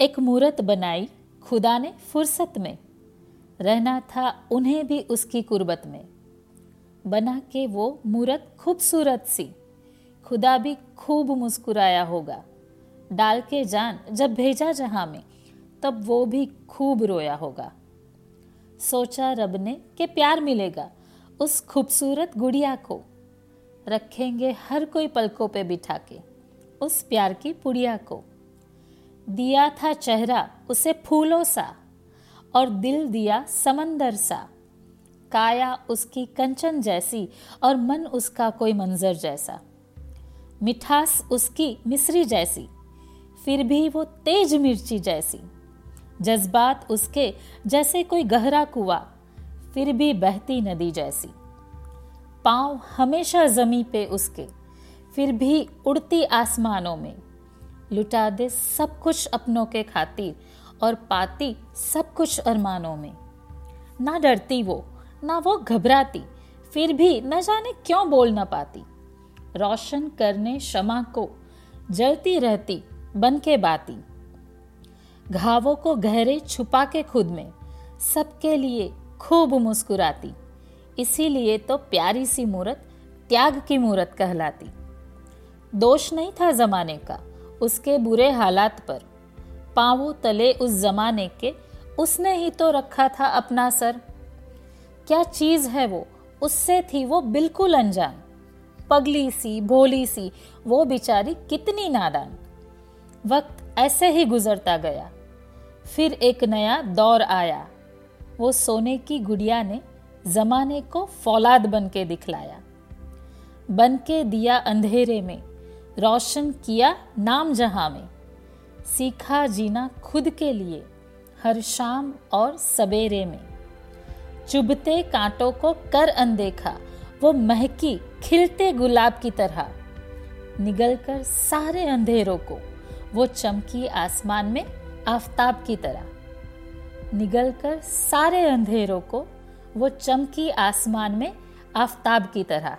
एक मूरत बनाई खुदा ने फुर्सत में। रहना था उन्हें भी उसकी कुर्बत में। बना के वो मूरत खूबसूरत सी। खुदा भी खूब मुस्कुराया होगा। डाल के जान जब भेजा जहाँ में, तब वो भी खूब रोया होगा। सोचा रब ने कि प्यार मिलेगा उस खूबसूरत गुड़िया को। रखेंगे हर कोई पलकों पे बिठा के उस प्यार की पुड़िया को। दिया था चेहरा उसे फूलों सा और दिल दिया समंदर सा। काया उसकी कंचन जैसी और मन उसका कोई मंजर जैसा। मिठास उसकी मिश्री जैसी, फिर भी वो तेज मिर्ची जैसी। जज्बात उसके जैसे कोई गहरा कुआ, फिर भी बहती नदी जैसी। पाँव हमेशा जमी पे उसके, फिर भी उड़ती आसमानों में। लुटा दे सब कुछ अपनों के खातिर और पाती सब कुछ अरमानों में। ना डरती वो, ना वो घबराती, फिर भी न जाने क्यों बोल न पाती। रोशन करने क्षमा को जलती रहती, बन के बाती। घावों को गहरे छुपा के खुद में, सबके लिए खूब मुस्कुराती। इसीलिए तो प्यारी सी मूरत त्याग की मूरत कहलाती। दोष नहीं था जमाने का उसके बुरे हालात पर। पावों तले उस जमाने के, उसने ही तो रखा था अपना सर। क्या चीज़ है वो? उससे थी वो बिल्कुल अनजान। पगली सी, भोली सी, वो बिचारी कितनी नादान। वक्त ऐसे ही गुजरता गया। फिर एक नया दौर आया। वो सोने की गुड़िया ने जमाने को फौलाद बन के दिखलाया। बन के दिया अंधेरे में। रोशन किया नाम जहाँ में। सीखा जीना खुद के लिए, हर शाम और सवेरे में। चुभते कांटों को कर अनदेखा, वो महकी खिलते गुलाब की तरह। निगलकर सारे अंधेरों को, वो चमकी आसमान में आफताब की तरह। निगलकर सारे अंधेरों को, वो चमकी आसमान में आफताब की तरह।